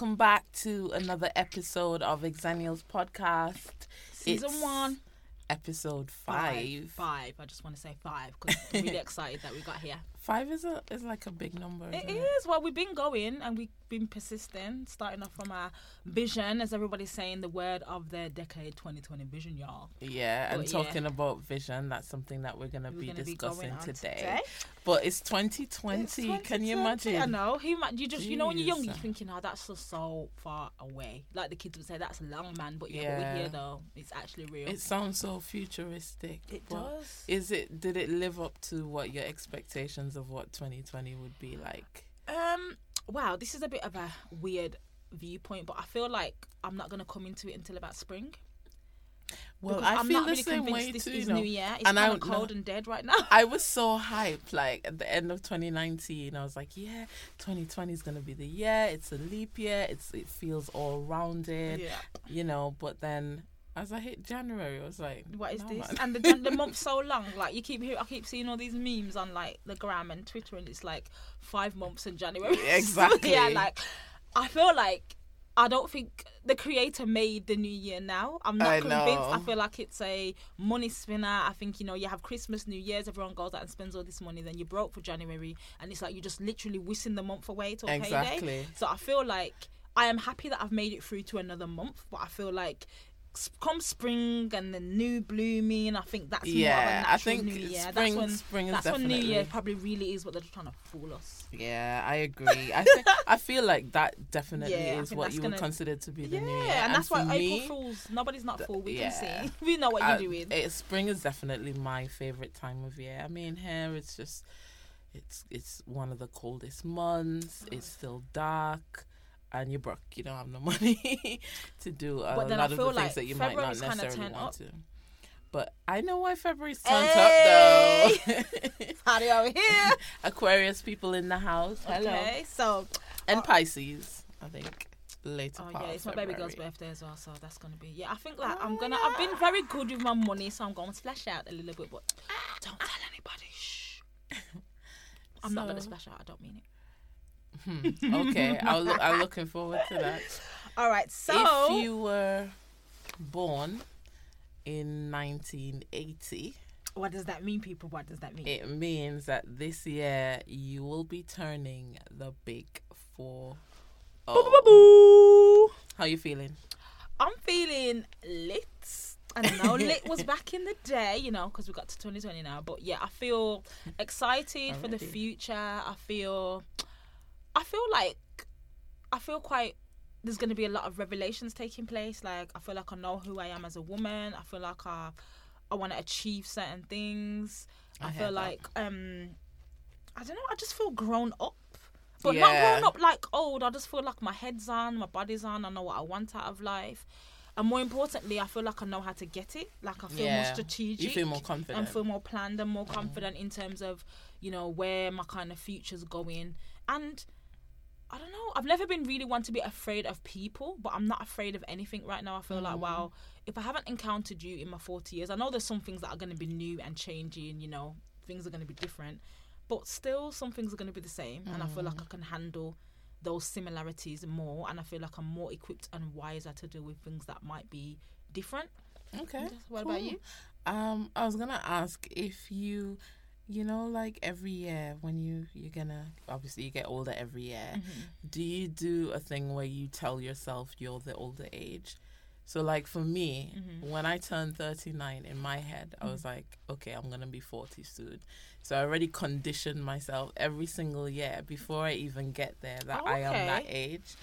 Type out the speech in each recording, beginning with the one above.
welcome back to another episode of Exennials Podcast. Season It's one. Episode five. Five. I just want to say five because I'm really excited that we got here. Five is a is like a big number. It is. Well, we've been going and we've been persistent, starting off from our vision, as everybody's saying, the word of the decade 2020 vision, y'all. Yeah, and yeah. talking about vision, that's something that we're gonna We're be gonna discussing on today. today. But it's 2020. It's Can you imagine? I know. Who ma- you just you know when you're young, you're thinking, oh, that's just so far away. Like the kids would say, that's a long, man. But yeah, Yeah. we hear though, it's actually real. It sounds so futuristic. it does. Is it? Did it live up to what your expectations of what 2020 would be like? Um. Wow, this is a bit of a weird viewpoint, but I feel like I'm not gonna come into it until about spring. Well, because I I'm feel not the really same convinced way this too. is you know. New Year. It's And I kind of would- cold and dead right now. I was so hyped, like at the end of 2019. I was like, "Yeah, 2020 is gonna be the year. It's a leap year. It's it feels all rounded, yeah. you know." But then, as I hit January, I was like, What is "No, this? man." And the the month's so long. Like you keep I keep seeing all these memes on like the gram and Twitter, and it's like five months in January. Exactly. yeah. Like I feel like I don't think the creator made the new year now. I'm not I convinced. I feel like it's a money spinner. I think you know you have Christmas, New Year's, everyone goes out and spends all this money. Then you're broke for January, and it's like you're just literally whistling the month away till payday. exactly. So I feel like I am happy that I've made it through to another month, but I feel like come spring and the new blooming, I think that's more of a Yeah, I think new year. spring. that's when spring is that's when. New Year probably really is what they're trying to fool us. Yeah, I agree. I think I feel like that definitely Yeah, is what you would gonna- consider to be the yeah, new year, and that's why for April me, Fools. Nobody's not fool. We yeah. can see. We know what you're uh, doing. it- spring is definitely my favorite time of year. I mean, here it's just it's it's one of the coldest months. It's still dark. And you're broke. You don't have no money to do a then I lot of the things like that you might not necessarily want up. to. But I know why February's turned Hey! up though. Party over here. Aquarius people in the house. Hello. Okay, so And Uh, Pisces, I think. Later oh yeah, it's my baby girl's birthday as well, so that's gonna be yeah. I think like I'm gonna. I've been very good with my money, so I'm going to splash out a little bit, but don't tell anybody. Shh. I'm not gonna So- splash out. I don't mean it. Hmm, okay, I'll look, I'm looking forward to that. All right, so if you were born in 1980, what does that mean, people? What does that mean? it means that this year you will be turning the big four. Oh. How you feeling? I'm feeling lit. And I know lit was back in the day, you know, because we got to 2020 now. But yeah, I feel excited for the future. I feel, I feel like, I feel quite. There's going to be a lot of revelations taking place. Like I feel like I know who I am as a woman. I feel like I, I want to achieve certain things. I, I feel hear that. like um, I don't know. I just feel grown up. But Yeah. not grown up like old. I just feel like my head's on, my body's on. I know what I want out of life. And more importantly, I feel like I know how to get it. Like I feel more strategic. You feel more confident. and feel more planned and more confident in terms of, you know, where my kind of future's going. And I don't know. I've never been really one to be afraid of people, but I'm not afraid of anything right now. I feel like, wow, if I haven't encountered you in my 40 years, I know there's some things that are going to be new and changing, you know, things are going to be different, but still some things are going to be the same. And I feel like I can handle those similarities more. And I feel like I'm more equipped and wiser to deal with things that might be different. Okay. What about you? Um, I was gonna ask if you, you know, like every year when you you're gonna obviously you get older every year. Mm-hmm. Do you do a thing where you tell yourself you're the older age? So like for me, Mm-hmm. when I turned 39 in my head, I was like, okay, I'm to be 40 soon. So I already conditioned myself every single year before I even get there that Oh, I am that age.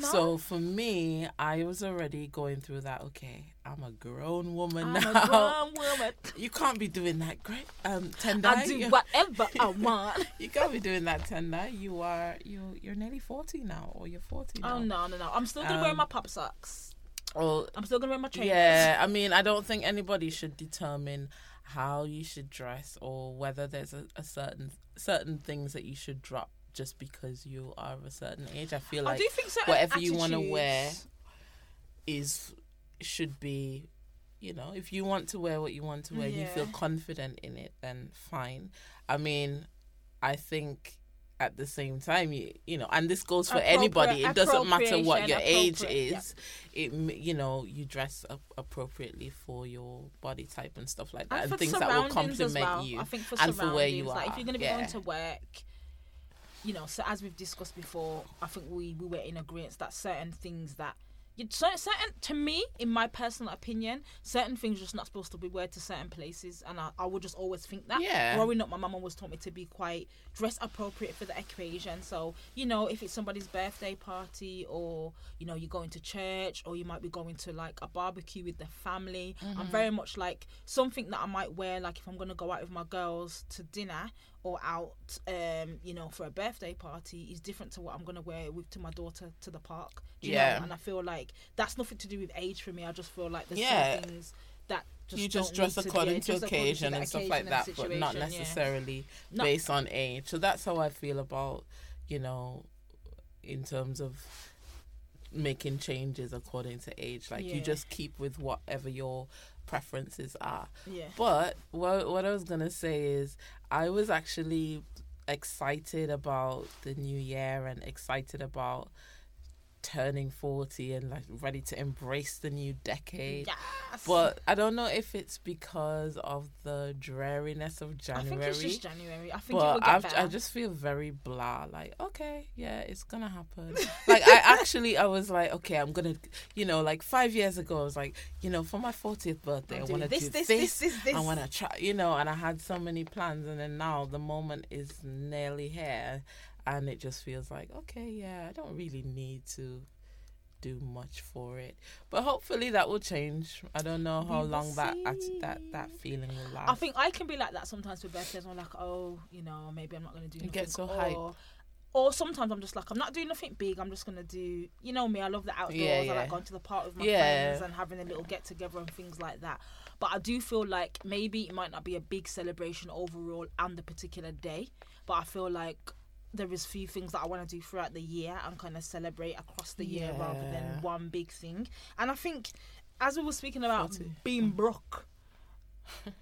So for me, I was already going through that. Okay, I'm a grown woman I'm now. a grown woman. You can't be doing that, great. Um, Tendai. I do whatever I want. You can't be doing that, Tendai. You are you. You're nearly forty now, or you're forty now. Oh no, no, no! I'm still gonna wear Um, my pop socks. Well, I'm still gonna wear my trainers. yeah. I mean, I don't think anybody should determine how you should dress or whether there's a, a certain certain things that you should drop just because you are of a certain age. I feel I like do think certain whatever you wanna wear is should be you know if you want to wear what you want to wear you feel confident in it then fine i mean i think at the same time, you you know, and this goes for anybody. It doesn't matter what your age is. It you know you dress up appropriately for your body type and stuff like that, and, for things that will complement well. you I think for and for where you surroundings, like are. if you're going to be yeah. going to work, you know, so as we've discussed before, I think we we were in agreement that certain things that you certain, certain to me, in my personal opinion, certain things just not supposed to be wear to certain places, and I, I would just always think that. Yeah. Growing up, my mum always taught me to be quite dress appropriate for the occasion. So you know, if it's somebody's birthday party, or you know, you're going to church, or you might be going to like a barbecue with the family, Mm-hmm. I'm very much like something that I might wear, like if I'm gonna go out with my girls to dinner or out, um, you know, for a birthday party, is different to what I'm gonna wear with to my daughter to the park. Do you Yeah. know? And I feel like that's nothing to do with age for me. I just feel like there's Yeah. things that just you just dress to according yeah, to just occasion the and stuff occasion like that, but not yeah. necessarily Not- based on age. So that's how I feel about, you know, in terms of making changes according to age. Like you just keep with whatever your preferences are. Yeah. But what what I was gonna say is I was actually excited about the new year and excited about turning 40 and like ready to embrace the new decade. Yes. But I don't know if it's because of the dreariness of January. I think it's just January. I think it but will get I've, better. I just feel very blah. Like, okay, yeah, it's gonna happen. like, I actually, I was like, okay, I'm gonna, you know, like five years ago, I was like, you know, for my 40th birthday, I I'm want to do this, this, this, this, this, this. I want to try, you know, and I had so many plans, and then now the moment is nearly here, and it just feels like, okay, yeah, I don't really need to do much for it, but hopefully that will change. I don't know how long that that that that feeling will last. I think I can be like that sometimes with birthdays. I'm like, oh, you know, maybe I'm not gonna do. You get so or, hype. Or sometimes I'm just like, I'm not doing nothing big. I'm just gonna do, you know me. I love the outdoors. Yeah, yeah. I like going to the park with my Yeah. friends and having a little get together and things like that. But I do feel like maybe it might not be a big celebration overall and the particular day. But I feel like there is few things that I want to do throughout the year and kind of celebrate across the year rather than one big thing. And I think, as we were speaking about 40. being broke,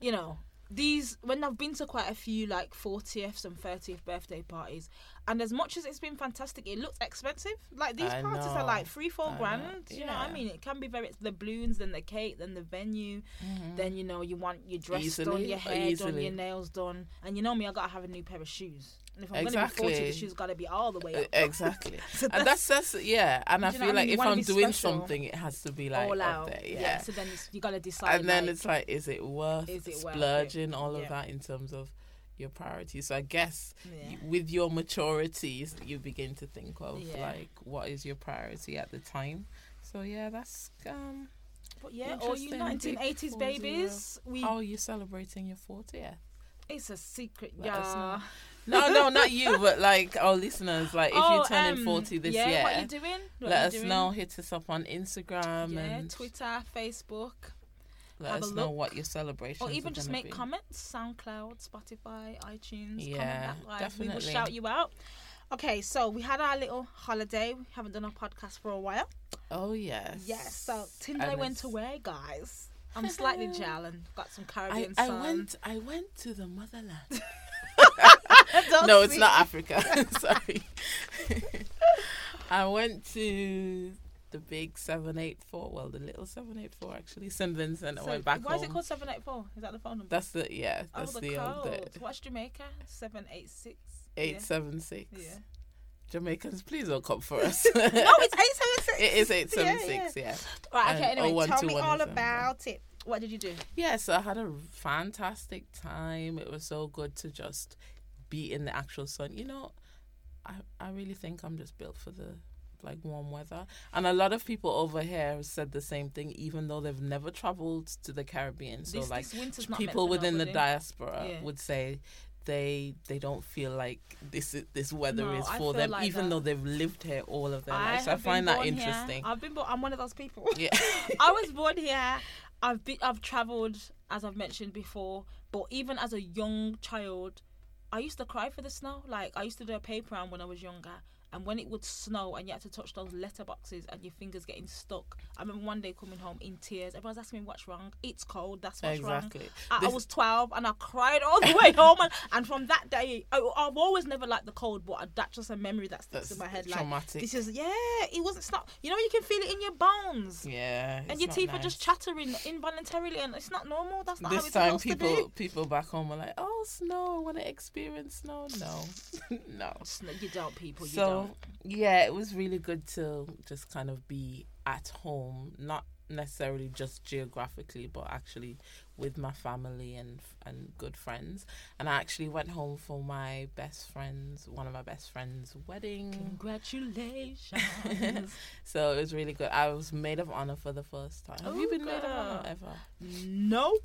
you know, these when I've been to quite a few like 40th and 30th birthday parties, and as much as it's been fantastic, it looks expensive. Like these I parties are like three, four I know. grand. You know what I mean? It can be very the balloons, then the cake, then the venue, mm-hmm. then you know you want your dress done, your hair done, your nails done, and you know me, I gotta have a new pair of shoes. And if I'm gonna be 40, Exactly. the shoes gotta be all the way up. Exactly. So and that's that's yeah. And I Do you know feel what I like mean? If I'm doing special. something, it has to be like all up out. there. Yeah. So then you gotta decide. and then like, it's like, is it worth Is it worth it? splurging all Yeah. of that in terms of your priorities? So I guess Yeah. you, with your maturities, you begin to think of Yeah. like what is your priority at the time. So yeah, that's um. But yeah, all you Interesting. 1980s babies, we How are you celebrating your 40th? it's a secret, yeah. No, no, not you, but like our listeners. Like if Oh, you're turning um, 40 this yeah, year, what you doing? What let you us doing? know. Hit us up on Instagram Yeah, and Twitter, Facebook, let have us know what your celebrations or even just make be. comments. SoundCloud, Spotify, iTunes. Yeah, comment that, like, We will shout you out. Okay, so we had our little holiday. We haven't done a podcast for a while. Oh yes. Yes. So Tunde And went away, guys. I'm slightly jealous. Got some I, Caribbean I sun. went I went to the motherland. No, it's not Africa. Sorry. I went to the big seven eight four. Well, the little seven eight four actually. St Vincent. I went back why home. is it called 784? Is that the phone number? That's the yeah. oh, That's the, the, old What's Jamaica? 786. eight seven six. Yeah. Jamaicans, please don't come for us. no, it's 876. It is eight seven Yeah, six. Yeah. Right, okay, anyway, tell 012 me all oh there. about it. What did you do? Yeah, so I had a fantastic time. It was so good to just be in the actual sun. You know, I I really think I'm just built for the like warm weather. And a lot of people over here have said the same thing, even though they've never traveled to the Caribbean. So this, like this winter's not meant people within the diaspora Yeah. would say they they don't feel like this is, this weather No, is for them, like even that. though they've lived here all of their I lives. So I find that born here. interesting. I've been born. I'm one of those people. Yeah. I was born here. I've been. I've travelled, as I've mentioned before. But even as a young child, I used to cry for the snow. Like I used to do a paper round when I was younger, and when it would snow and you had to touch those letterboxes and your fingers getting stuck. I remember one day coming home in tears. Everyone's asking me what's wrong. It's cold. That's what's Exactly. wrong. I, I was 12 and I cried all the way home. And, and from that day, I, I've always never liked the cold, but that's just a memory that sticks That's in my head. Like, traumatic. this is, yeah, it wasn't, not, you know, you can feel it in your bones. yeah. And your teeth are just chattering involuntarily, and it's not normal. That's not how it's time, supposed to people be. people back home are like, "Oh, snow! I want to experience snow." No, no. You don't, people. You so don't. Yeah, it was really good to just kind of be at home, not necessarily just geographically, but actually with my family and and good friends. And I actually went home for my best friend's one of my best friend's wedding. Congratulations. So it was really good. I was maid of honor for the first time. Have you Oh, been maid of honor ever? no.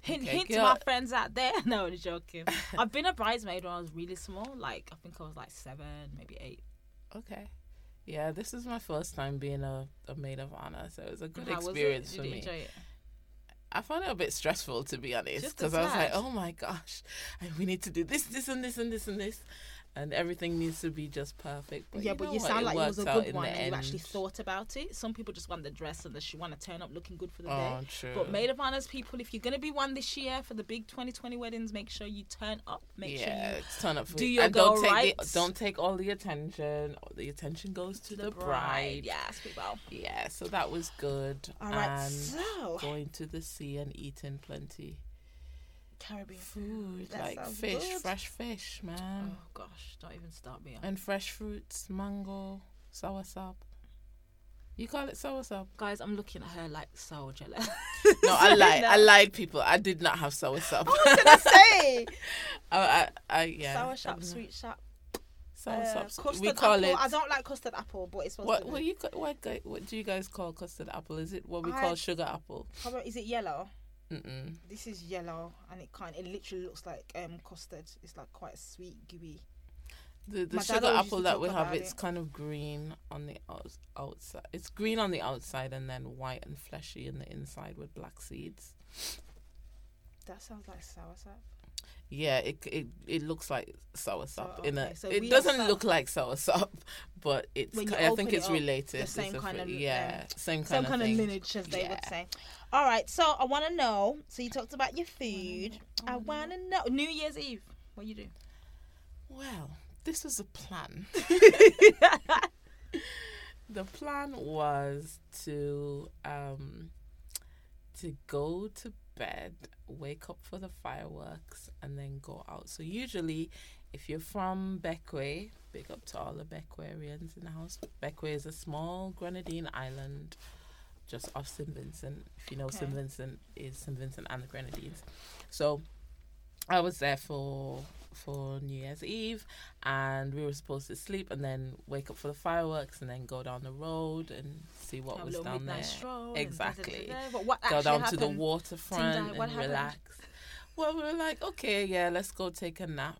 Hint, Okay, hint to my friends out there. No, I'm joking. I've been a bridesmaid when I was really small. Like I think I was like seven, maybe eight. Okay. Yeah, this is my first time being a, a maid of honor, so it was a good How experience for me. I found it a bit stressful to be honest, because I was like, "Oh my gosh, I- we need to do this, this, and this, and this, and this, and everything needs to be just perfect." But yeah, you but you what? sound like it was a good one, the and you actually thought about it. Some people just want the dress and they want to turn up looking good for the day. Oh, true. But maid of honors people, if you're gonna be one this year for the big 2020 weddings, make sure you turn up. Make yeah, sure you turn up for do it. your and don't girl take rights. the, don't take all the attention. The attention goes to the, bride. Yes, people. Yeah, so that was good. All right, and so going to the sea and eating plenty Caribbean food, That like fish, good. fresh fish, man. Oh gosh, don't even start me on. and fresh fruits, mango, soursop. You call it soursop? Guys, I'm looking at her like so jealous. No, I lied. I lied, people. I did not have soursop. I was gonna say I, I, I, yeah. sour I don't know. sweet shop, uh, Soursop. custard we call apple. it. I don't like custard apple, but it's What? What you? What? What do you guys call custard apple? Is it what we I- call sugar apple? How about, is it yellow? Mm-mm. This is yellow, and it kind. It literally looks like um custard. It's like quite sweet, gooey. The the My sugar apple that we have, it's it. kind of green on the outs- outside. It's green on the outside and then white and fleshy in the inside with black seeds. That sounds like soursop. Yeah, it it it looks like soursop So, in a. so it doesn't look like soursop, but it's. I think it's related. the same a kind of, yeah, um, same kind Some of kind thing. of lineage, as they would say. All right, so I want to know. So you talked about your food. I Mm-hmm. want to know New Year's Eve. What you do? Well, this was a plan. the plan was to um to go to bed, wake up for the fireworks, and then go out. So usually, if you're from Bequia, big up to all the Beckwarians in the house. Bequia is a small Grenadine island just off St. Vincent. If you know St. Vincent is St. Vincent and the Grenadines. So I was there for for New Year's Eve and we were supposed to sleep and then wake up for the fireworks and then go down the road and see what Have was down there. Exactly. da, da, da, da. But what Go down happened? to the waterfront Tendai, and happened? relax. Well, we were like, okay, yeah, let's go take a nap.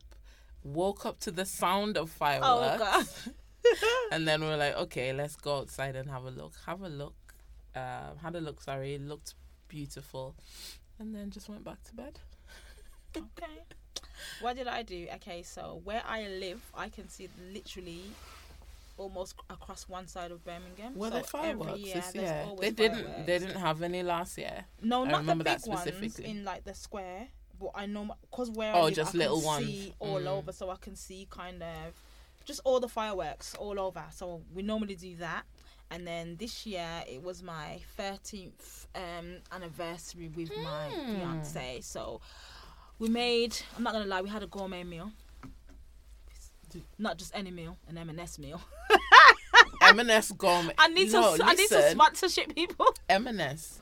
Woke up to the sound of fireworks. Oh and then we were like, okay, let's go outside and have a look. Have a look. Um, had a look, sorry. It looked beautiful. And then just went back to bed. Okay. What did I do? Okay, so where I live, I can see literally almost across one side of Birmingham. Were so there fireworks every year, this year? They didn't. fireworks. They didn't have any last year. No, I not the big that ones in like the square. But I know because where Oh, I live, just I little can ones. see all Mm. over, so I can see kind of just all the fireworks all over. So we normally do that. And then this year it was my 13th um, anniversary with my Hmm. fiance. So we made, I'm not going to lie, we had a gourmet meal. Not just any meal, an M&S meal. M&S Gourmet. I need no, some I need some listen, sponsorship people. M&S.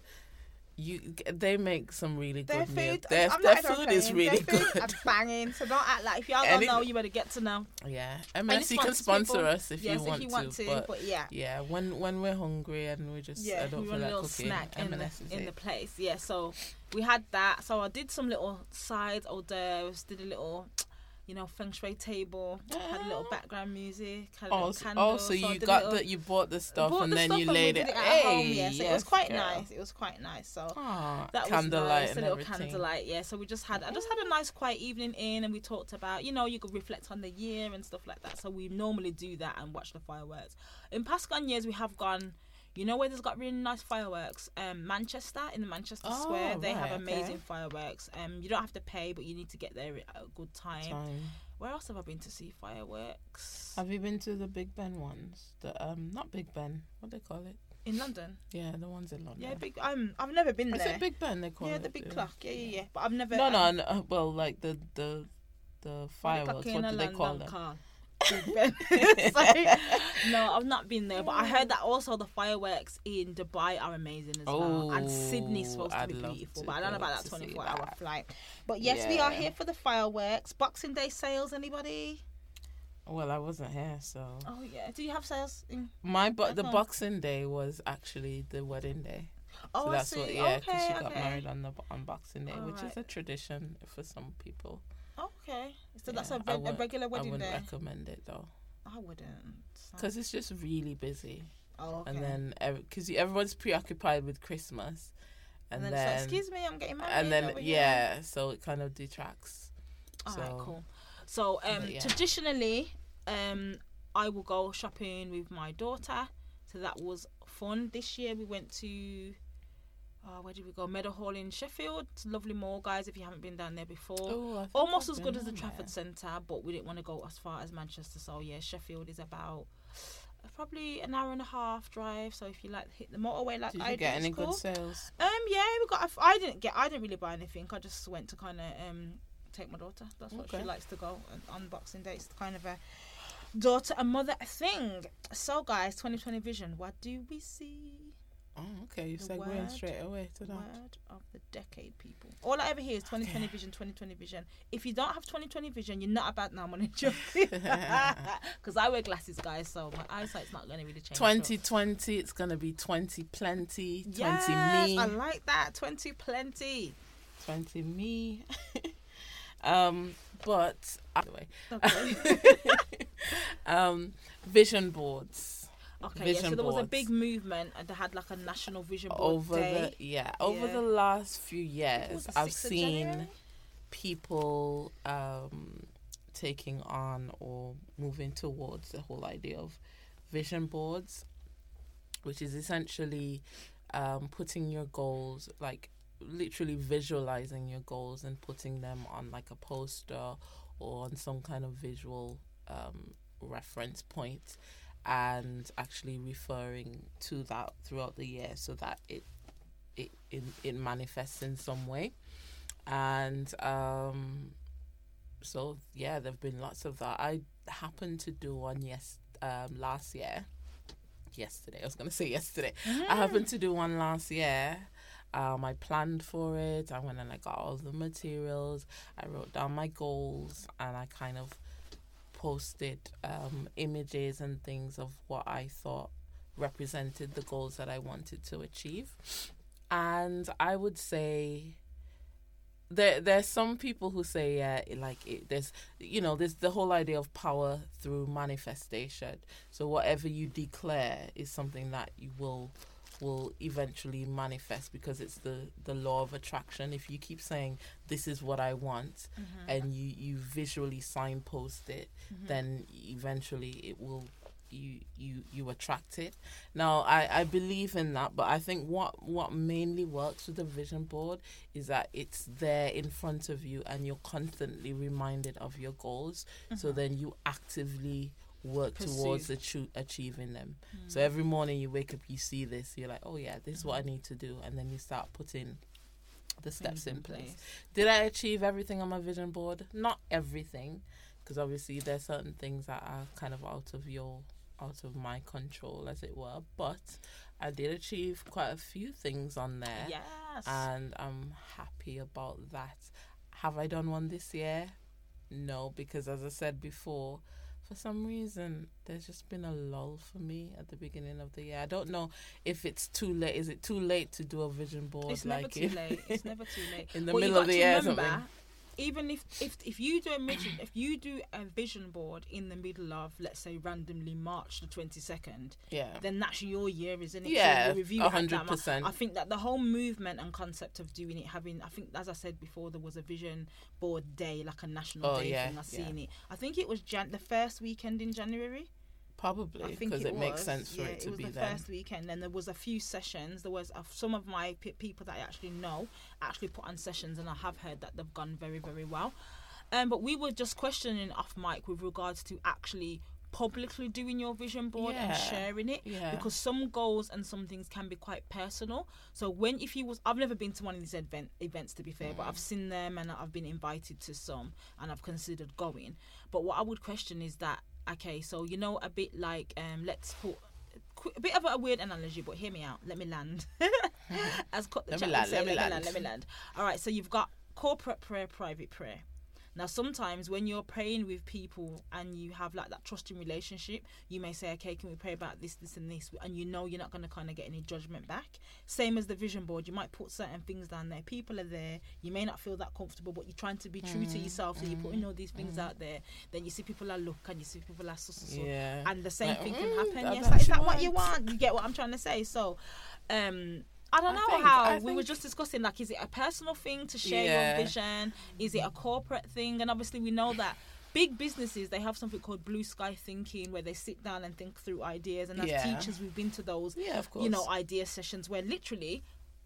You, they make some really Their good food, Their, I'm their food is really Their food good. banging. So don't act like if y'all don't know, you better get to know. Yeah, M&S. You can sponsor people. us if yes, you want if you want to, to, but but, yeah. yeah, when when we're hungry and we just Yeah, I don't we feel like little cooking, snack in, the, in the place. Yeah, so we had that. So I did some little sides hors d'oeuvres, did a little you know, feng shui table, had a little background music, had Oh, so, candle. oh, so you got little- the you bought the stuff bought and the then stuff you laid did it. at hey, home. Yeah, so it was quite girl. nice. It was quite nice. So Ah, that was nice, a little everything. candlelight. Yeah, so we just had, I just had a nice quiet evening in, and we talked about, you know, you could reflect on the year and stuff like that. So we normally do that and watch the fireworks. In past gone years, we have gone. You know where there's got really nice fireworks? Um, Manchester in the Manchester Oh, Square, they have amazing okay. fireworks. Um, you don't have to pay, but you need to get there at a good time. Time. Where else have I been to see fireworks? Have you been to the Big Ben ones? The um, not Big Ben. What do they call it? in London. Yeah, the ones in London. Yeah, big. Um, I've never been Is there. it Big Ben? They call yeah, it. Yeah, the big clock. Yeah, yeah, yeah. But I've never. No, no, um, no. uh, Well, like the the the fireworks. What do they call them? car. Big Ben. Sorry. No, I've not been there, but I heard that also the fireworks in Dubai are amazing as well, and Sydney's supposed to Oh, I'd be beautiful. to But I don't know about that to see twenty-four hour that. flight. But yes, we are here for the fireworks. Boxing Day sales. Anybody? Well, I wasn't here, so Oh yeah. Do you have sales? In... my but the. Boxing Day was actually the wedding day. Oh, so I that's see. what, yeah, because okay, she got okay. married on the on Boxing Day, which is a tradition for some people. Okay, so that's Yeah, a, I a regular I wedding wouldn't day. recommend it though, I wouldn't. because it's just really busy, Oh, okay. and then because everyone's preoccupied with Christmas, and, And then, then, like, excuse me, I'm getting married. and then over here." yeah, so it kind of detracts. All so right, cool. So um, yeah. traditionally, um, I will go shopping with my daughter. So that was fun. This year we went to. Oh, where did we go? Meadowhall in Sheffield. It's lovely mall, guys. If you haven't been down there before, Oh, think almost as good as the Trafford. Centre, but we didn't want to go as far as Manchester. So yeah, Sheffield is about uh, probably an hour and a half drive. So if you like hit the motorway like Did I you get any it's good sales? Um, yeah, we got. I didn't get. I didn't really buy anything. I just went to kind of um take my daughter. That's what she likes to go on- on Boxing Day. It's kind of a daughter and mother thing. So, guys, 2020 vision. What do we see? Oh, okay, you segueing word- straight away to that. Word of the decade, people. All I ever hear is 2020 Okay. vision, 2020 vision. If you don't have 2020 vision, you're not about now money Because I wear glasses, guys, so my eyesight's not going to really change. 2020, it's gonna be 20 plenty, 20 yes, me, I like that. 20 plenty. 20 me. um, but anyway, Okay. um, vision boards Okay, yeah, so there was a big movement and they had like a national vision board over day. the yeah over Yeah. the last few years. I've seen people um, taking on or moving towards the whole idea of vision boards, which is essentially um, putting your goals, like literally visualizing your goals and putting them on like a poster or on some kind of visual um, reference point and actually referring to that throughout the year so that it it it, it manifests in some way. And um so yeah there've been lots of that. I happened to do one yes um last year. Yesterday i was gonna say yesterday. I happened to do one last year. Um i planned for it. I went and i got all the materials. I wrote down my goals and i kind of posted um images and things of what i thought represented the goals that i wanted to achieve. And i would say there there's some people who say yeah like it, there's you know there's the whole idea of power through manifestation. So whatever you declare is something that you will will eventually manifest because it's the the law of attraction. If you keep saying this is what i want Mm-hmm. and you you visually signpost it then eventually it will you you you attract it. Now i i believe in that but i think what what mainly works with the vision board is that it's there in front of you and you're constantly reminded of your goals. So then you actively work towards Pursue. achu- achieving them so mm. every morning you wake up you see this you're like oh yeah this is what i need to do and then you start putting the steps in place did I achieve everything on my vision board? Not everything, because obviously there's certain things that are kind of out of your, out of my control, as it were. But I did achieve quite a few things on there, Yes. and I'm happy about that. Have I done one this year? No, because as I said before, for some reason there's just been a lull for me at the beginning of the year. I don't know if it's too late. Is it too late to do a vision board? it's never like too late. It's never too late. in the you middle of the year remember, something. Even if if if you do a vision, if you do a vision board in the middle of let's say randomly March the twenty second, Yeah. then that's your year, isn't it? Yeah, so hundred percent. I think that the whole movement and concept of doing it, having, I think, as I said before, there was a vision board day, like a national Oh, day yeah, thing. I yeah. seen it. I think it was Jan- the first weekend in January. I Probably think because it, it, makes sense for yeah, it to was be the then. first weekend. Then there was a few sessions. There was uh, some of my p- people that I actually know actually put on sessions, and I have heard that they've gone very, very well. Um, but we were just questioning off mic with regards to actually publicly doing your vision board and sharing it Yeah. because some goals and some things can be quite personal. So when if you was I've never been to one of these event, events to be fair, but Mm. I've seen them and I've been invited to some and I've considered going. But what I would question is that okay, so you know a bit like um let's put a bit of a weird analogy, but hear me out. Let me land. As cut the Let me land, say, let me let me land. Let me land. All right, so you've got corporate prayer, private prayer. Now, sometimes when you're praying with people and you have like that trusting relationship, you may say, "Okay, can we pray about this, this, and this?" And you know you're not going to kind of get any judgment back. Same as the vision board, you might put certain things down there. People are there. You may not feel that comfortable, but you're trying to be true Mm, to yourself. So you're putting all these things out there. Then you see people are look and you see people are so, so, so. Yeah. and the same Like, thing can mm, happen. Yes, like, is that what you want. want? You get what I'm trying to say. So, um, I don't I know think- how we were just discussing. Like, is it a personal thing to share Yeah. your vision? Is it a corporate thing? And obviously, we know that big businesses they have something called blue sky thinking, where they sit down and think through ideas. And as Yeah. teachers, we've been to those, yeah, of course. you know, idea sessions where literally.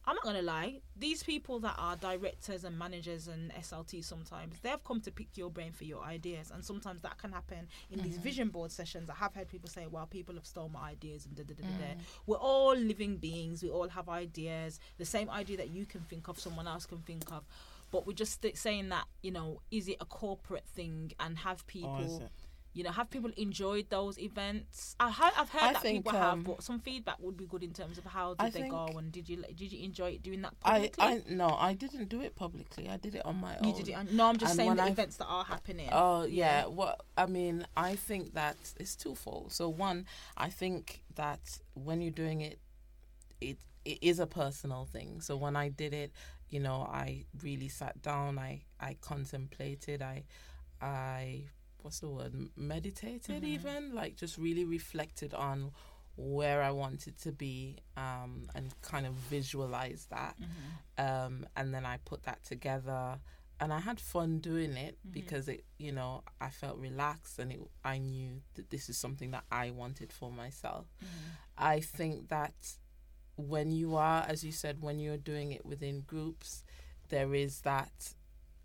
I'm not gonna lie. These people that are directors and managers and SLT sometimes they've come to pick your brain for your ideas, and sometimes that can happen in these mm-hmm. vision board sessions. I have heard people say, "Well, people have stolen my ideas," and da da da da. da. Mm. We're all living beings. We all have ideas. The same idea that you can think of, someone else can think of. But we're just st- saying that you know, is it a corporate thing, and have oh, people it? You know, have people enjoyed those events? I ha- I've heard I that think, people um, have, but some feedback would be good in terms of how did I they go and did you did you enjoy it doing that I, publicly? I no, I didn't do it publicly. I did it on my own. you did it. On, no, I'm just And saying the I've- events that are happening. Oh yeah. Well, I mean, I think that it's twofold. So one, I think that when you're doing it, it it is a personal thing. So when I did it, you know, I really sat down. I I contemplated. I I what's the word? Meditated even like just really reflected on where I wanted to be um, and kind of visualize that. Um, and then I put that together and I had fun doing it because it, you know, I felt relaxed and it, I knew that this is something that I wanted for myself. I think that when you are, as you said, when you're doing it within groups, there is that,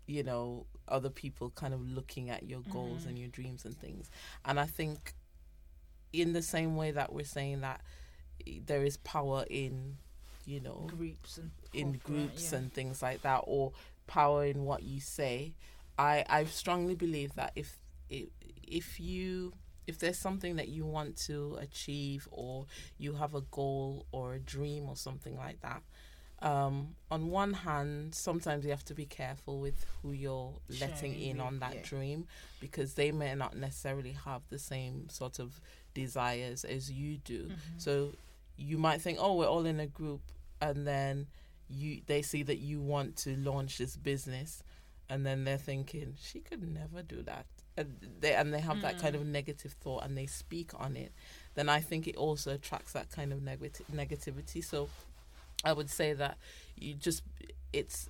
you know, other people kind of looking at your goals mm-hmm. and your dreams and things. And I think, in the same way that we're saying that there is power in, you know, groups and in groups yeah. and things like that or power in what you say i i strongly believe that if if, if you if there's something that you want to achieve or you have a goal or a dream or something like that um, on one hand, sometimes you have to be careful with who you're letting Sharing in on that yeah. dream because they may not necessarily have the same sort of desires as you do. Mm-hmm. So you might think, oh, we're all in a group, and then you they see that you want to launch this business, and then they're thinking she could never do that, and they and they have that kind Mm. of negative thought, and they speak on it. Then I think it also attracts that kind of negative negativity. So I would say that you just it's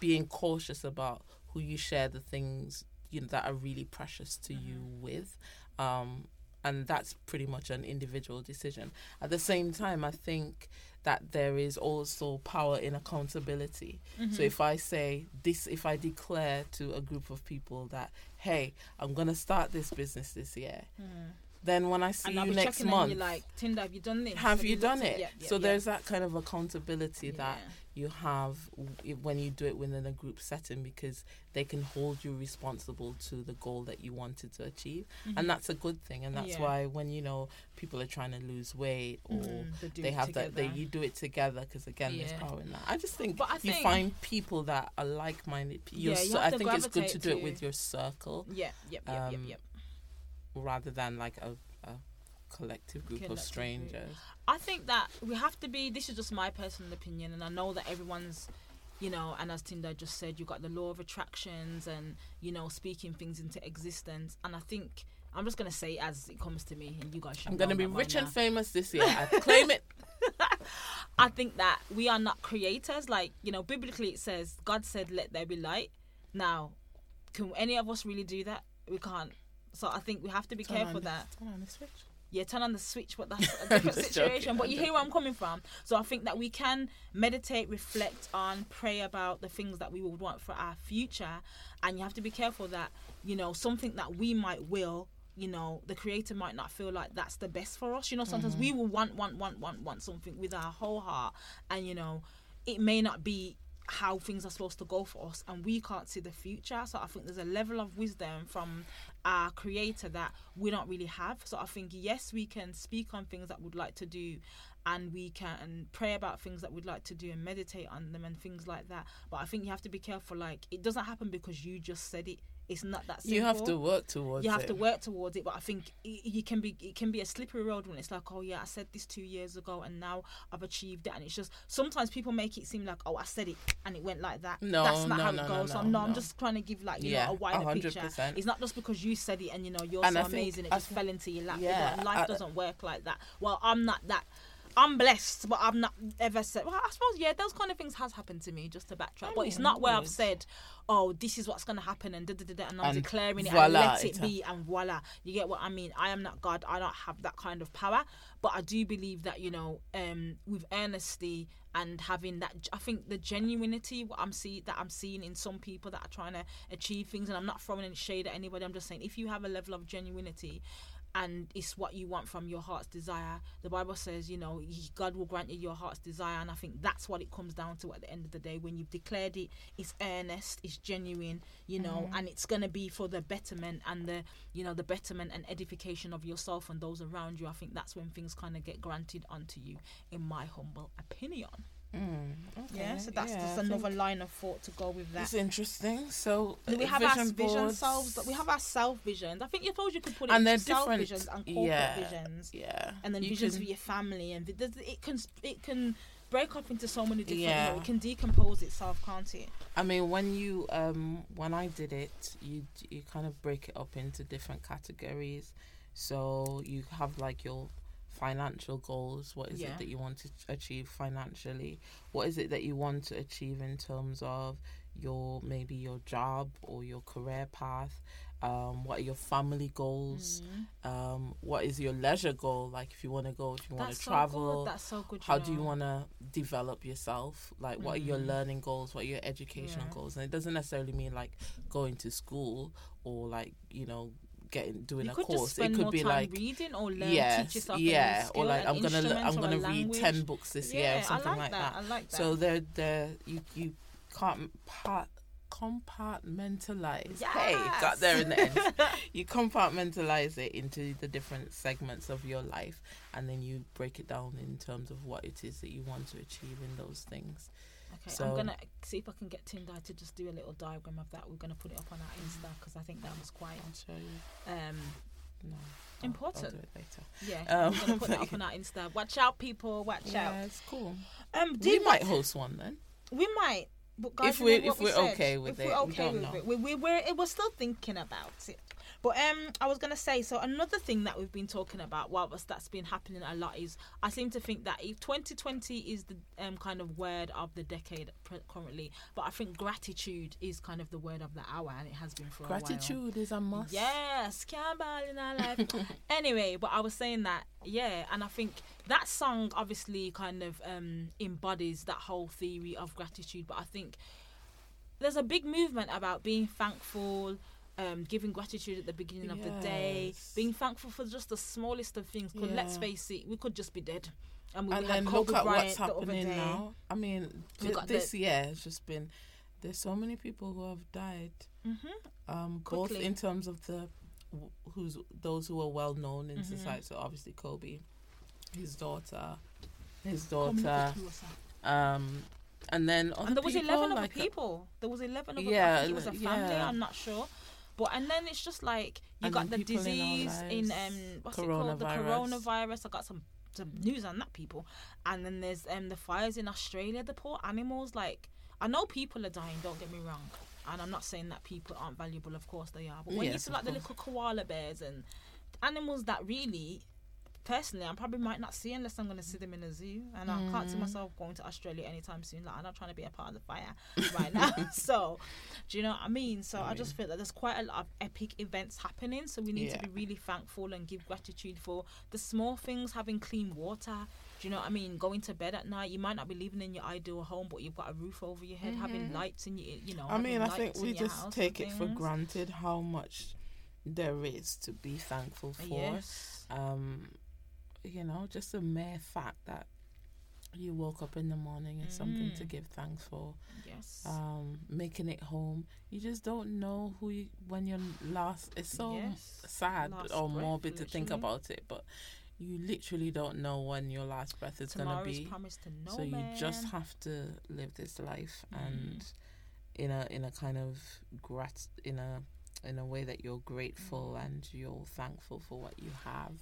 being cautious about who you share the things you know that are really precious to you with um and that's pretty much an individual decision. At the same time i think that there is also power in accountability. Mm-hmm. so if i say this if i declare to a group of people that hey i'm going to start this business this year then when i see and you next month you're like, Tendai, have you done this? have you looked done at-" it? Yeah, yeah, so yeah. there's that kind of accountability that you have w- when you do it within a group setting because they can hold you responsible to the goal that you wanted to achieve, and that's a good thing. And that's Mm-hmm. Why when you know people are trying to lose weight or Mhm, they have that, they you do it together because again, there's power in that. I just think I you find people that are like-minded. your Yeah, you have I to think it's good to do it with your circle Yeah, yep, yep, yep, Um, yep. Rather than like a, a collective group of Collective group. strangers. I think that we have to be. This is just my personal opinion, and I know that everyone's you know, and as Tendai just said, you got the law of attractions and you know speaking things into existence. And I think I'm just gonna say it as it comes to me, and you guys should. I'm gonna be rich and now. famous this year. I claim it. I think that we are not creators. Like, you know, biblically it says, God said, let there be light. Now, can any of us really do that? We can't. So I think we have to be Turn careful on- that. turn on the switch. Yeah, turn on the switch, but that's a different situation. joking, but you hear where I'm coming from. So I think that we can meditate, reflect on, pray about the things that we would want for our future. And you have to be careful that, you know, something that we might will, you know, the creator might not feel like that's the best for us. You know, sometimes mm-hmm. we will want, want, want, want, want something with our whole heart. And, you know, it may not be how things are supposed to go for us and we can't see the future. So i think there's a level of wisdom from our creator that we don't really have. So i think yes we can speak on things that we'd like to do and we can pray about things that we'd like to do and meditate on them and things like that. But i think you have to be careful like it doesn't happen because you just said it it's not that simple You have to work towards it. you have it. to work towards it but i think it, you can be it can be a slippery road when it's like oh yeah i said this two years ago and now i've achieved it and it's just sometimes people make it seem like oh i said it and it went like that No, that's not no, how no, it goes so no, i'm no, i'm just trying to give like you Yeah, know a wider 100%. picture it's not just because you said it and you know you're And so I think- amazing it just fell into your lap Yeah, life I- doesn't work like that well i'm not that I'm blessed, but I've not ever said. Well, I suppose yeah, those kind of things has happened to me. Just to backtrack, I but it's not where I've said, "Oh, this is what's going to happen," and da da da da, and I'm And declaring it and voila, let it be, and voila. You get what I mean? I am not God. I don't have that kind of power, but I do believe that you know, um, with earnesty and having that, I think the genuinity what I'm see that I'm seeing in some people that are trying to achieve things, and I'm not throwing any shade at anybody. I'm just saying if you have a level of genuinity and it's what you want from your heart's desire. The Bible says, you know, God will grant you your heart's desire, and I think that's what it comes down to at the end of the day. When you've declared it, it's earnest, it's genuine, you know, mm-hmm. and it's gonna be for the betterment and the, you know, the betterment and edification of yourself and those around you. I think that's when things kind of get granted unto you, in my humble opinion. Mm, Yeah, so that's yeah, just I another line of thought to go with that. It's interesting. So we uh, have our vision vision boards- selves. We have our self visions. I think you suppose you could put it and they're self different. visions and corporate yeah, visions. yeah. and then You visions can- for your family and it can it can break up into so many different Yeah. it can decompose itself can't it I mean, when you um when I did it, you you kind of break it up into different categories. So you have like your financial goals. What is Yeah. it that you want to achieve financially? What is it that you want to achieve in terms of your maybe your job or your career path? Um, what are your family goals? Mm. Um, what is your leisure goal? Like if you want to go, if you want to so travel, good. that's so good how do you want to develop yourself like what are your Mm. learning goals what are your educational Yeah. goals and it doesn't necessarily mean like going to school or like you know getting doing you a could course. Just spend it could be time like reading or learn yes yeah or like i'm gonna i'm gonna read 10 books this year or something I like, that. i like that. so they're they're you you can't part compartmentalize. Hey got there in the end. You compartmentalize it into the different segments of your life and then you break it down in terms of what it is that you want to achieve in those things okay so- i'm gonna see if i can get Tendai to just do a little diagram of that we're gonna put it up on our insta because i think that was quite i'll show you um no I'll- I'll Important. do it later yeah Um, we're gonna put that up on our insta watch out people watch yeah out it's cool um we might host one then We might, but guys, If we're- if we we're said. okay with if it, we're we okay don't with know. it, we, we, we're we're still thinking about it. But um, I was gonna say so. Another thing that we've been talking about, while us that's been happening a lot, is I seem to think that if 2020 is the um kind of word of the decade currently, but I think gratitude is kind of the word of the hour, and it has been for a while. gratitude is a must Yes, Campbell in our life. anyway, but I was saying that, yeah, and I think that song obviously kind of um, embodies that whole theory of gratitude. But I think there's a big movement about being thankful, um, giving gratitude at the beginning of the day, being thankful for just the smallest of things. Because let's face it, we could just be dead. And we and then look at what's happening now i mean th- this the- year has just been there's so many people who have died Mhm. um, both in terms of the who's those who are well known in Mhm. society. So obviously Kobe, his daughter, his daughter, look at you, sir. um, and then other and there was people, 11 other like, uh, people. There was 11 other Yeah, I think it was a family, yeah. I'm not sure. But and then it's just like you And got the people in disease in, um what's it called? The coronavirus. I got some some news on that people. And then there's um the fires in Australia, the poor animals like I know people are dying. Don't get me wrong. And I'm not saying that people aren't valuable. Of course they are. But when you see like the little koala bears and animals that really, personally, I probably might not see unless I'm going to see them in a zoo. And I can't Mm. see myself going to Australia anytime soon. Like I'm not trying to be a part of the fire right now. so, do you know what I mean? So I just feel that there's quite a lot of epic events happening. So we need Yeah. to be really thankful and give gratitude for the small things, having clean water. Do you know what I mean? Going to bed at night. You might not be living in your ideal home, but you've got a roof over your head, having lights in your, you know. Mm-hmm. I mean, I think we just take it for granted how much there is to be thankful for. Yes. Um, you know, just the mere fact that you woke up in the morning is something to Mm. give thanks for. Yes. Um, making it home, you just don't know who you when you're last. It's so Yes. sad Last or breath, morbid to think about it, but you literally don't know when your last breath is gonna Tomorrow's be. to no so you just have to live this life Mm. and in a in a kind of grat in a in a way that you're grateful Mm. and you're thankful for what you have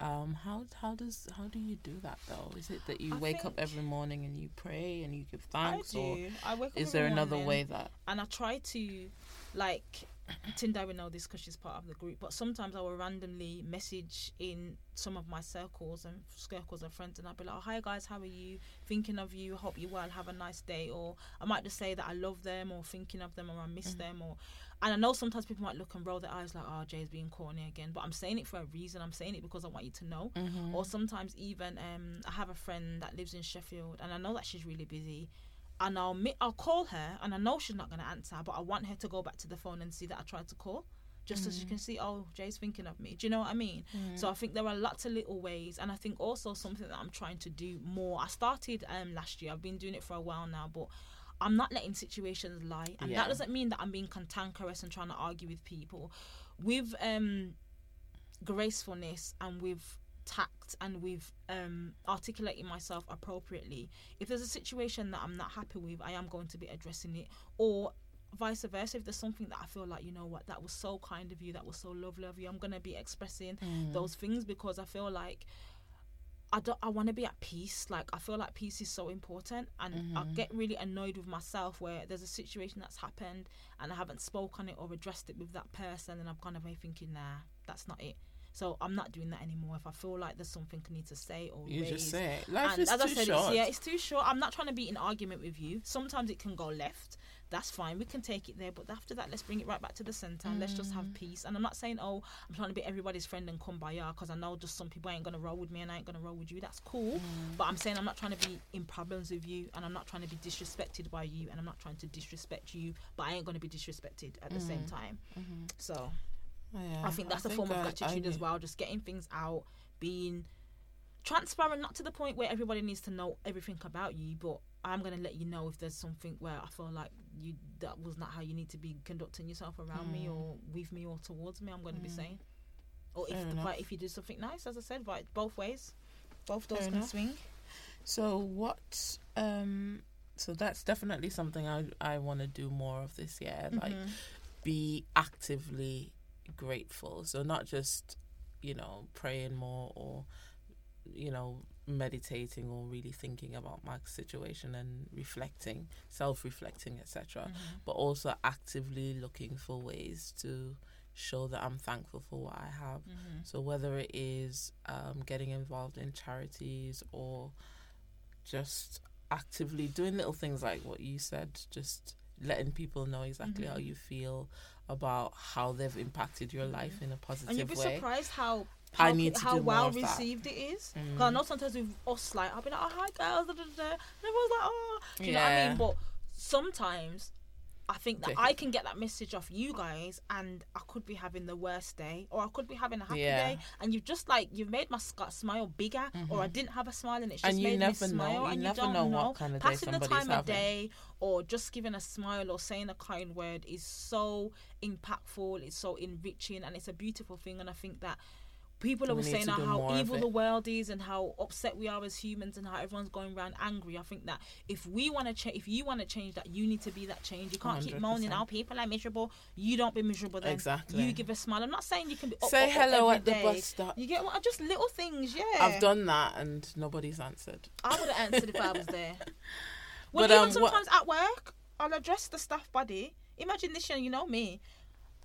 um how how does how do you do that though is it that you I wake up every morning and you pray and you give thanks or. I wake up is there another way that and I try to, like, Tendai will know this because she's part of the group. But sometimes I will randomly message in some of my circles and circles of friends, and I'll be like, oh, "Hi guys, how are you? Thinking of you. Hope you well. Have a nice day." Or I might just say that I love them, or thinking of them, or I miss them, or. And I know sometimes people might look and roll their eyes like, "Oh, Jay's being corny again," but I'm saying it for a reason. I'm saying it because I want you to know. Mm-hmm. Or sometimes even um, I have a friend that lives in Sheffield, and I know that she's really busy, and I'll mi- I'll call her, and I know she's not gonna answer, but I want her to go back to the phone and see that I tried to call, just so she can see, oh, Jay's thinking of me. Do you know what I mean? So I think there are lots of little ways, and I think also something that I'm trying to do more. I started um last year. I've been doing it for a while now, but. I'm not letting situations lie, and Yeah. that doesn't mean that I'm being cantankerous and trying to argue with people. With um, gracefulness and with tact and with um, articulating myself appropriately. If there's a situation that I'm not happy with, I am going to be addressing it. Or vice versa, if there's something that I feel like, you know what, that was so kind of you, that was so lovely of you, I'm going to be expressing those things because I feel like. I don't. I want to be at peace. Like I feel like peace is so important, and I mm-hmm. get really annoyed with myself where there's a situation that's happened and I haven't spoken it or addressed it with that person, and I've gone away thinking, nah, that's not it. So I'm not doing that anymore. If I feel like there's something I need to say or you raise, just say it. life and is as too I said, short it's, yeah, it's too short. I'm not trying to be in argument with you. Sometimes it can go left. That's fine. We can take it there. But after that, let's bring it right back to the center and let's just Mm. have peace. And I'm not saying, oh, I'm trying to be everybody's friend and come by because I know just some people ain't going to roll with me and I ain't going to roll with you. That's cool. Mm. But I'm saying I'm not trying to be in problems with you and I'm not trying to be disrespected by you and I'm not trying to disrespect you, but I ain't going to be disrespected at the same time. So Mm. Yeah, I think that's a form of I- I gratitude as well. Just getting things out, being transparent, not to the point where everybody needs to know everything about you, but I'm gonna let you know if there's something where I feel like you that was not how you need to be conducting yourself around me or with me or towards me. I'm gonna be saying, or if Mm. Fair enough. right, if you do something nice, as I said, right, both ways, both doors Fair can enough. swing. So what? Um. So that's definitely something I I want to do more of this year. Like, Mhm. be actively grateful. So not just you know praying more or you know meditating or really thinking about my situation and reflecting, self-reflecting, etc. Mm-hmm. But also actively looking for ways to show that I'm thankful for what I have. Mm-hmm. So whether it is um, getting involved in charities or just actively doing little things like what you said, just letting people know exactly how Mhm. you feel about how they've impacted your life in a positive way. And you'd be way. surprised how I how, need to how well of that. received it is. Mm. I know sometimes with us, like I'll be like, "Oh hi girls," da, da, da, and everyone's like, "Oh," you know what I mean? But sometimes I think that I can get that message off you guys, and I could be having the worst day, or I could be having a happy Yeah. day, and you've just like you've made my smile bigger, or I didn't have a smile and it's just Mm-hmm. And you made never me know. smile, You and never you don't know know. what kind of day Passing the time of day, or just giving a smile, or saying a kind word is so impactful. It's so enriching, and it's a beautiful thing. And I think that people are saying how evil the world is and how upset we are as humans and how everyone's going around angry. I think that if we want to change, if you want to change that, you need to be that change. You can't keep moaning, 100%. "Oh, people are miserable." You don't be miserable then. Exactly. You give a smile. I'm not saying you can be up, Say up, hello at the bus stop. You get what? Just little things. Yeah. I've done that and nobody's answered. I would have answered if I was there. Well, But, even um, what- sometimes at work, I'll address the staff body. Imagine this year, you know me.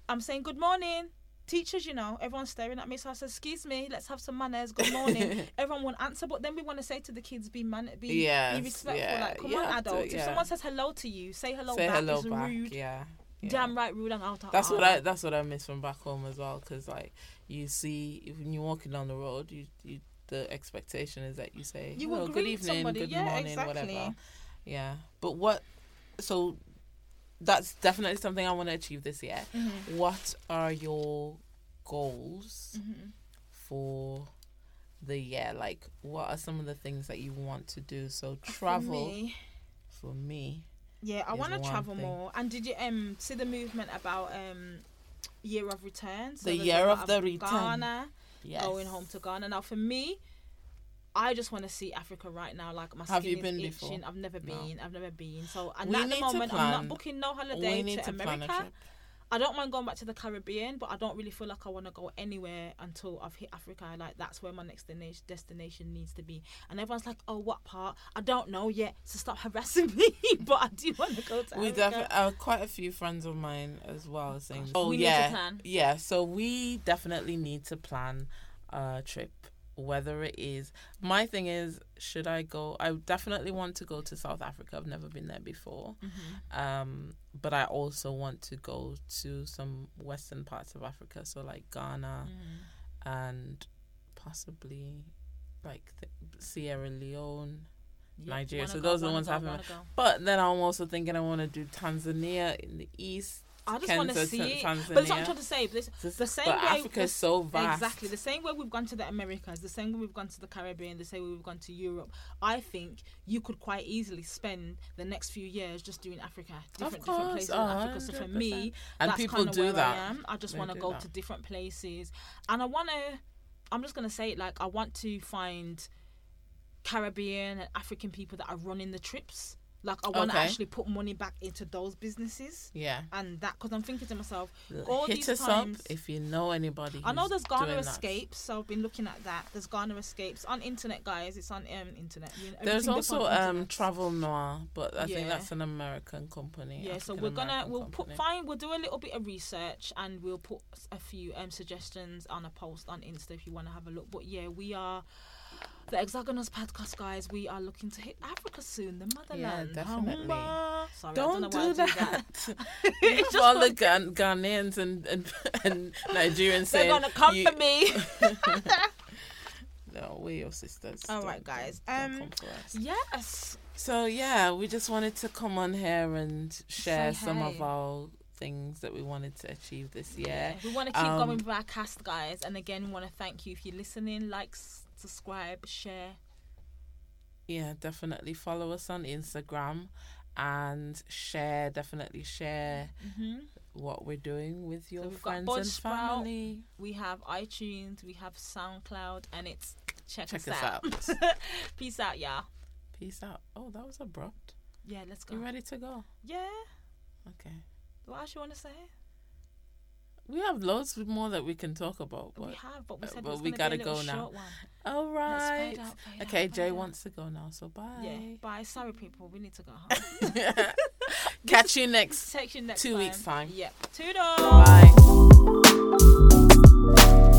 I'm saying good morning. Teachers, you know, everyone's staring at me. So I said, "Excuse me, let's have some manners. Good morning." Everyone won't answer, but then we want to say to the kids, "Be man, be, Yes, be respectful." yeah, like, come on, have to, adults. If someone says hello to you, say hello Say back. hello it's back. rude. Yeah. yeah. Damn right, rude and out. That's what I. That's what I miss from back home as well. Because like you see, if when you're walking down the road, you, you the expectation is that you say, You "Hello, will good greet evening, somebody. good Yeah, morning, exactly. whatever." Yeah, but what? So that's definitely something I want to achieve this year. Mm-hmm. What are your goals Mm-hmm. for the year? Like, what are some of the things that you want to do? So travel For me, for me. Yeah, I want to travel thing. more. And did you um see the movement about um year of return? The year of the return. Ghana Yes. going home to Ghana. Now for me, I just want to see Africa right now. Like my Have skin you is been itching. before? I've never No. been. I've never been. So and We at the moment, I'm not booking no holiday to, to America. I don't mind going back to the Caribbean, but I don't really feel like I want to go anywhere until I've hit Africa. Like that's where my next destination needs to be. And everyone's like, "Oh, what part? I don't know yet." So stop harassing me. but I do want to go to We definitely uh, quite a few friends of mine as well saying. Oh we yeah, yeah. So we definitely need to plan a trip. Whether it is my thing is, should I go? I definitely want to go to South Africa. I've never been there before. Mm-hmm. Um, but I also want to go to some western parts of Africa, so like Ghana Mm. and possibly like th- Sierra Leone. Yeah, Nigeria. So go, those are the ones go, I haven't- But then I'm also thinking I want to do Tanzania in the east. I just want to see Tan- it. Tanzania. But that's what I'm trying to say. This, the same but way Africa is so vast. Exactly. The same way we've gone to the Americas, the same way we've gone to the Caribbean, the same way we've gone to Europe. I think you could quite easily spend the next few years just doing Africa, different different places Oh, in Africa. So for me, and that's people do where that. I, am. I just want to go that. to different places, and I want to. I'm just gonna say it like I want to find Caribbean and African people that are running the trips. Like I want to Okay. actually put money back into those businesses, Yeah. and that because I'm thinking to myself, all Hit these us times- up if you know anybody. I know there's Ghana doing that. Escapes, so I've been looking at that. There's Ghana Escapes on internet, guys. It's on um, internet. You know, There's also um. Travel Noir, but I think that's an American company. Yeah, so we're gonna African-American we'll put company. fine. We'll do a little bit of research and we'll put a few um suggestions on a post on Insta if you want to have a look. But yeah, we are the Hexagonals podcast, guys. We are looking to hit Africa soon, the motherland. Yeah, definitely. Humba. Sorry, Don't, I don't know do why I that. It's have all just the Ghan- Ghanaians and, and, and Nigerians They're saying, gonna come you- for me. No, we're your sisters. All Don't- right, guys. don't- Um, come for us. yes. So yeah, we just wanted to come on here and share Say some hey. of our things that we wanted to achieve this year. We want to keep Um, going with our cast, guys. And again, we want to thank you if you're listening. Like, s- subscribe, share. Yeah, definitely follow us on Instagram and share. Definitely share hmm what we're doing with your we've friends and family. We have iTunes, we have SoundCloud, and it's check, Check us, us out. out. Peace out, y'all. Peace out. Oh, that was abrupt. Yeah, let's go. You ready to go? Yeah. Okay. What else you want to say? We have loads more that we can talk about, but we have, but we uh, but it was we gotta go now. short one. all right. out, Okay, Jay out. wants to go now, so bye. Yeah. Bye. Sorry, people. We need to go home. Catch you next. Text you next Two time. weeks' time. Yep. Toodles. Bye.